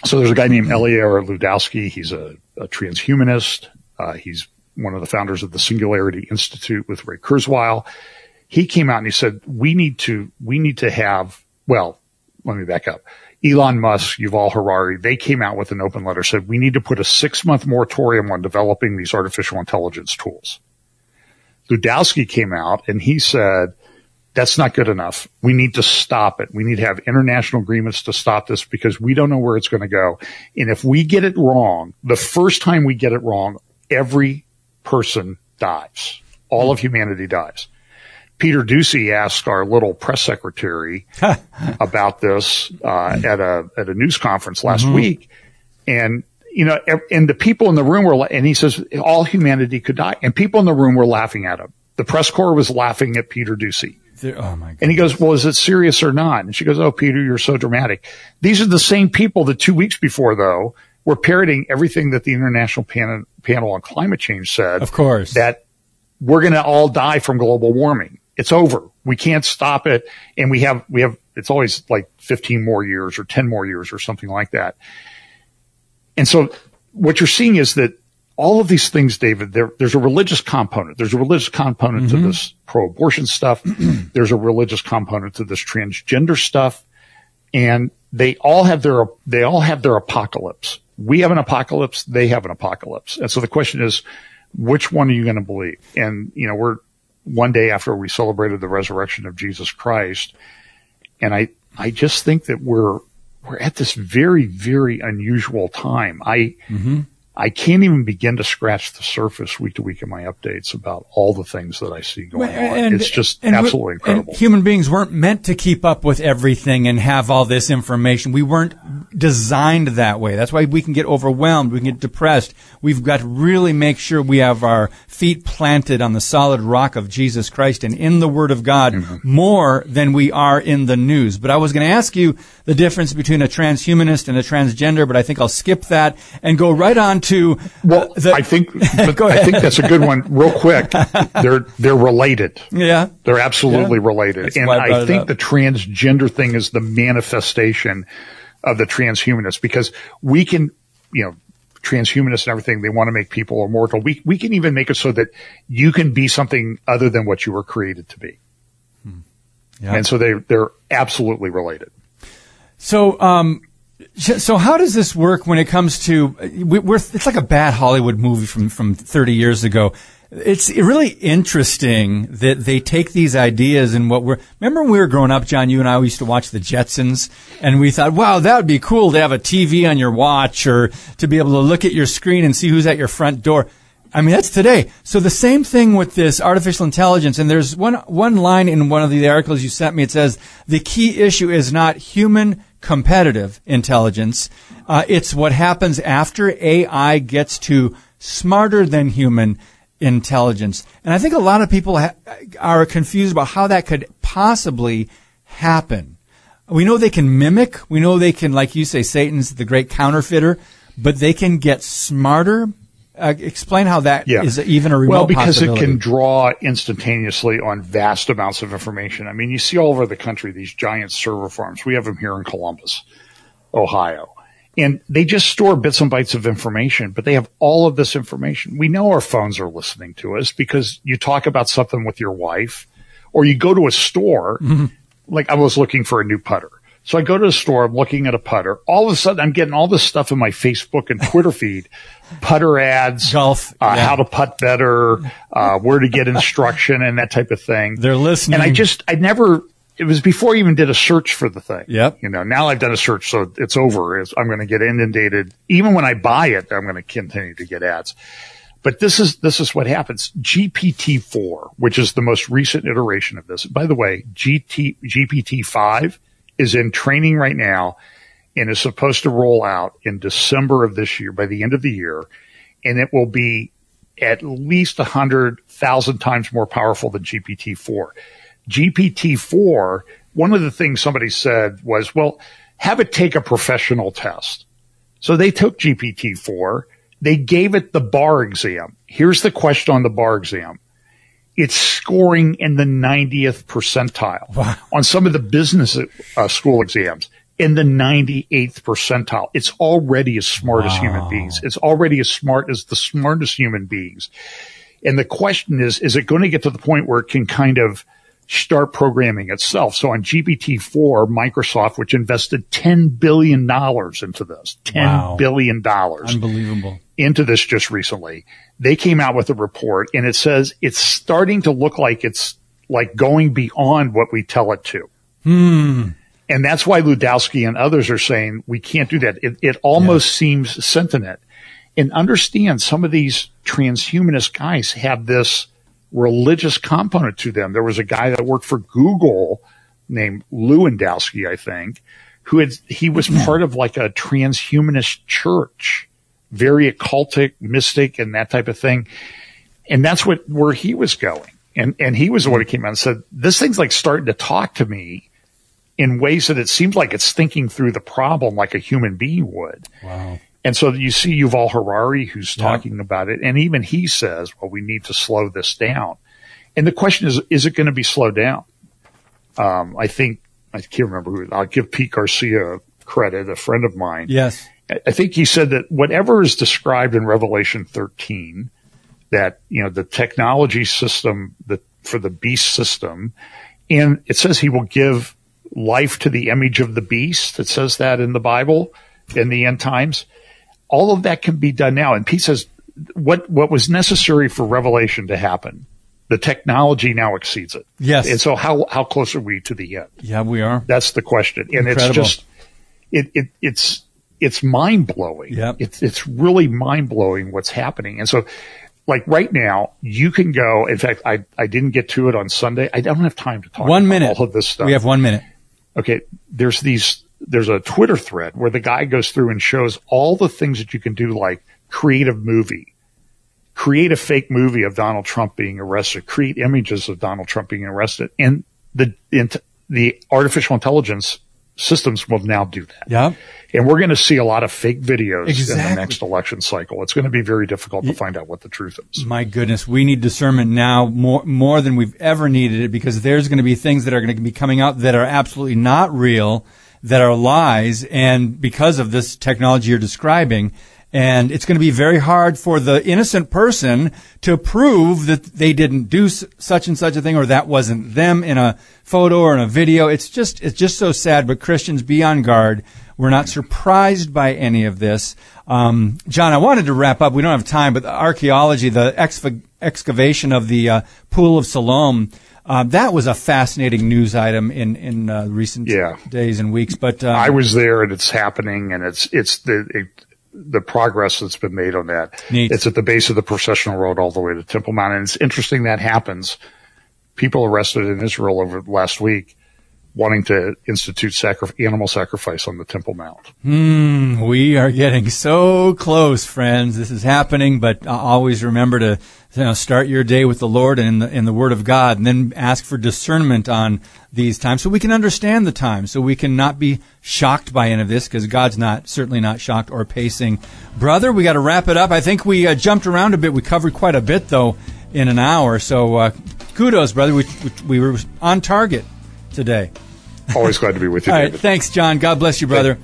[SPEAKER 2] So there's a guy named Eliezer Yudkowsky. He's a, a transhumanist. Uh, he's one of the founders of the Singularity Institute with Ray Kurzweil. He came out and he said, we need to, we need to have, well, let me back up. Elon Musk, Yuval Harari, they came out with an open letter, said we need to put a six month moratorium on developing these artificial intelligence tools. Yudkowsky came out and he said, that's not good enough. We need to stop it. We need to have international agreements to stop this because we don't know where it's going to go. And if we get it wrong, the first time we get it wrong, every person dies. All of humanity dies. Peter Doocy asked our little press secretary about this uh, at a at a news conference last week, and you know, and the people in the room were, and he says all humanity could die, and people in the room were laughing at him. The press corps was laughing at Peter Doocy.
[SPEAKER 1] There- oh my god.
[SPEAKER 2] And he goes, well, is it serious or not? And she goes, oh, Peter, you're so dramatic. These are the same people that two weeks before, though, were parroting everything that the International Pan- Panel on Climate Change said.
[SPEAKER 1] Of course.
[SPEAKER 2] That we're going to all die from global warming. It's over. We can't stop it. And we have, we have, it's always like 15 more years or 10 more years or something like that. And so what you're seeing is that all of these things, David, there, there's a religious component. There's a religious component to mm-hmm. this pro-abortion stuff. there's a religious component to this transgender stuff. And they all have their, they all have their apocalypse. We have an apocalypse. They have an apocalypse. And so the question is, which one are you going to believe? And, you know, we're one day after we celebrated the resurrection of Jesus Christ. And I, I just think that we're, we're at this very, very unusual time. I, mm-hmm. I can't even begin to scratch the surface week to week in my updates about all the things that I see going on. it's just
[SPEAKER 1] and
[SPEAKER 2] absolutely
[SPEAKER 1] and
[SPEAKER 2] incredible.
[SPEAKER 1] human beings weren't meant to keep up with everything and have all this information. We weren't designed that way. That's why we can get overwhelmed. We can get depressed. We've got to really make sure we have our feet planted on the solid rock of Jesus Christ and in the Word of God
[SPEAKER 2] Mm-hmm.
[SPEAKER 1] more than we are in the news. But I was going to ask you the difference between a transhumanist and a transgender, but I think I'll skip that and go right on to
[SPEAKER 2] well,
[SPEAKER 1] uh, the-
[SPEAKER 2] I think, but
[SPEAKER 1] Go
[SPEAKER 2] I think that's a good one. Real quick, they're they're related.
[SPEAKER 1] yeah.
[SPEAKER 2] They're absolutely
[SPEAKER 1] Yeah.
[SPEAKER 2] related.
[SPEAKER 1] That's
[SPEAKER 2] and
[SPEAKER 1] I
[SPEAKER 2] I think the transgender thing is the manifestation of the transhumanist because we can, you know, transhumanists and everything, they want to make people immortal. We, we can even make it so that you can be something other than what you were created to be.
[SPEAKER 1] Yeah.
[SPEAKER 2] And so they, they're absolutely related.
[SPEAKER 1] So, um, so how does this work when it comes to we, we're? It's like a bad Hollywood movie from from 30 years ago. It's really interesting that they take these ideas and what we're. Remember when we were growing up, John? You and I used to watch the Jetsons, and we thought, "Wow, that would be cool to have a TV on your watch or to be able to look at your screen and see who's at your front door." I mean, that's today. So the same thing with this artificial intelligence. And there's one, one line in one of the articles you sent me. It says the key issue is not human competitive intelligence. Uh, it's what happens after AI gets to smarter than human intelligence. And I think a lot of people ha- are confused about how that could possibly happen. We know they can mimic. We know they can, like you say, Satan's the great counterfeiter, but they can get smarter Uh, explain how that is
[SPEAKER 2] Yeah.
[SPEAKER 1] even a remote
[SPEAKER 2] well because it can draw instantaneously on vast amounts of information. I mean, you see all over the country these giant server farms. We have them here in Columbus, Ohio. And they just store bits and bytes of information, but they have all of this information. We know our phones are listening to us because you talk about something with your wife or you go to a store. Like I was looking for a new putter. So I go to the store, I'm looking at a putter. All of a sudden I'm getting all this stuff in my Facebook and Twitter feed, putter ads,
[SPEAKER 1] Golf,
[SPEAKER 2] uh,
[SPEAKER 1] yeah.
[SPEAKER 2] how to putt better, uh, where to get instruction and that type of thing.
[SPEAKER 1] They're listening.
[SPEAKER 2] And I just, I never, it was before I even did a search for the thing.
[SPEAKER 1] Yep.
[SPEAKER 2] You know, now I've done a search, so it's over. It's, I'm going to get inundated. Even when I buy it, I'm going to continue to get ads. But this is, this is what happens. GPT-4, which is the most recent iteration of this. By the way, GT, GPT-5 is in training right now and is supposed to roll out in December of this year, by the end of the year. And it will be at least a hundred thousand times more powerful than GPT-4. GPT-4, one of the things somebody said was, well, have it take a professional test. So they took GPT-4. They gave it the bar exam. Here's the question on the bar exam. It's scoring in the 90th percentile on some of the business uh, school exams in the 98th percentile. It's already as smart as human beings. It's already as smart as the smartest human beings. And the question is, is it going to get to the point where it can kind of start programming itself? So on GPT-4, Microsoft, which invested $10 billion into this, ten
[SPEAKER 1] Wow.
[SPEAKER 2] billion dollars
[SPEAKER 1] Unbelievable.
[SPEAKER 2] into this just recently. They came out with a report and it says it's starting to look like it's like going beyond what we tell it to. Hmm. And that's why Yudkowsky and others are saying we can't do that. It, it almost seems sentient. And understand some of these transhumanist guys have this religious component to them. There was a guy that worked for Google named Levandowski, I think, who had, he was hmm. part of like a transhumanist church, very occultic, mystic, and that type of thing. And that's what, where he was going. And, and he was the one who came out and said, this thing's like starting to talk to me in ways that it seems like it's thinking through the problem like a human being would.
[SPEAKER 1] Wow.
[SPEAKER 2] And so you see Yuval Harari who's talking about it. And even he says, well, we need to slow this down. And the question is, is it going to be slowed down? Um, I think, I can't remember who, I'll give Pete Garcia credit, a friend of mine.
[SPEAKER 1] Yes.
[SPEAKER 2] I- think he said that whatever is described in Revelation 13, that, you know, the technology system, the, for the beast system, and it says he will give life to the image of the beast. It says that in the Bible in the end times. All of that can be done now. And Pete says what, what was necessary for Revelation to happen, the technology now exceeds it.
[SPEAKER 1] Yes.
[SPEAKER 2] And so how, how close are we to the end?
[SPEAKER 1] Yeah, we are.
[SPEAKER 2] That's the question. And
[SPEAKER 1] Incredible.
[SPEAKER 2] it's just, it, it, it's, it's mind blowing.
[SPEAKER 1] Yep.
[SPEAKER 2] It's, it's really mind blowing what's happening. And so, like right now, you can go. In fact, I, I didn't get to it on Sunday. I don't have time to talk
[SPEAKER 1] One
[SPEAKER 2] about
[SPEAKER 1] minute.
[SPEAKER 2] all of this stuff.
[SPEAKER 1] We have one minute.
[SPEAKER 2] okay. There's these, there's a Twitter thread where the guy goes through and shows all the things that you can do, like create a movie, create a fake movie of Donald Trump being arrested, create images of Donald Trump being arrested, and the the artificial intelligence systems will now do that.
[SPEAKER 1] Yeah.
[SPEAKER 2] And we're going to see a lot of fake videos in the next election cycle. It's going to be very difficult to find out what the truth is.
[SPEAKER 1] My goodness, we need discernment now more more than we've ever needed it because there's going to be things that are going to be coming out that are absolutely not real, that are lies, and because of this technology you're describing. And it's going to be very hard for the innocent person to prove that they didn't do such and such a thing or that wasn't them in a photo or in a video. It's just, it's just so sad, but Christians be on guard. We're not surprised by any of this. Um, John, I wanted to wrap up. We don't have time, but the archaeology, the exv- excavation of the uh, Pool of Siloam, uh, that was a fascinating news item in in uh, recent
[SPEAKER 2] Yeah.
[SPEAKER 1] days and weeks. But uh,
[SPEAKER 2] I was there and it's happening and it's, it's the, it, the progress that's been made on that.
[SPEAKER 1] Neat.
[SPEAKER 2] It's at the base of the processional road all the way to Temple Mount. And it's interesting that happens. People arrested in Israel over last week wanting to institute animal sacrifice on the Temple Mount.
[SPEAKER 1] Mm, we are getting so close, friends. This is happening, but always remember to you know, start your day with the Lord and in the, in the Word of God, and then ask for discernment on these times so we can understand the times, so we can not be shocked by any of this, because God's not, certainly not shocked or pacing. Brother, we got to wrap it up. I think we uh, jumped around a bit. We covered quite a bit, though, in an hour. So uh, kudos, brother. We, we, we were on target today.
[SPEAKER 2] Always glad to be with you.
[SPEAKER 1] All right,
[SPEAKER 2] David.
[SPEAKER 1] thanks, John. God bless you, brother.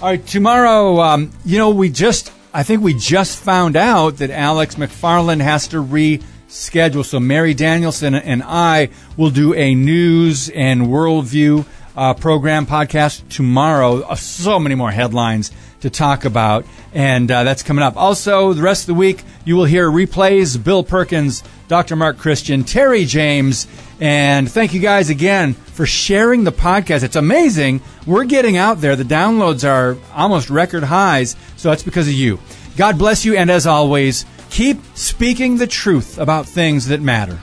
[SPEAKER 1] All right, tomorrow, um, you know, we just, I think we just found out that Alex McFarland has to reschedule. So Mary Danielsen and I will do a news and worldview uh, program podcast tomorrow. Uh, so many more headlines to talk about, and uh, that's coming up. Also, the rest of the week, you will hear replays Bill Perkins, Dr. Mark Christian, Terry James, and thank you guys again for sharing the podcast. It's amazing. We're getting out there. The downloads are almost record highs, so that's because of you. God bless you, and as always, keep speaking the truth about things that matter.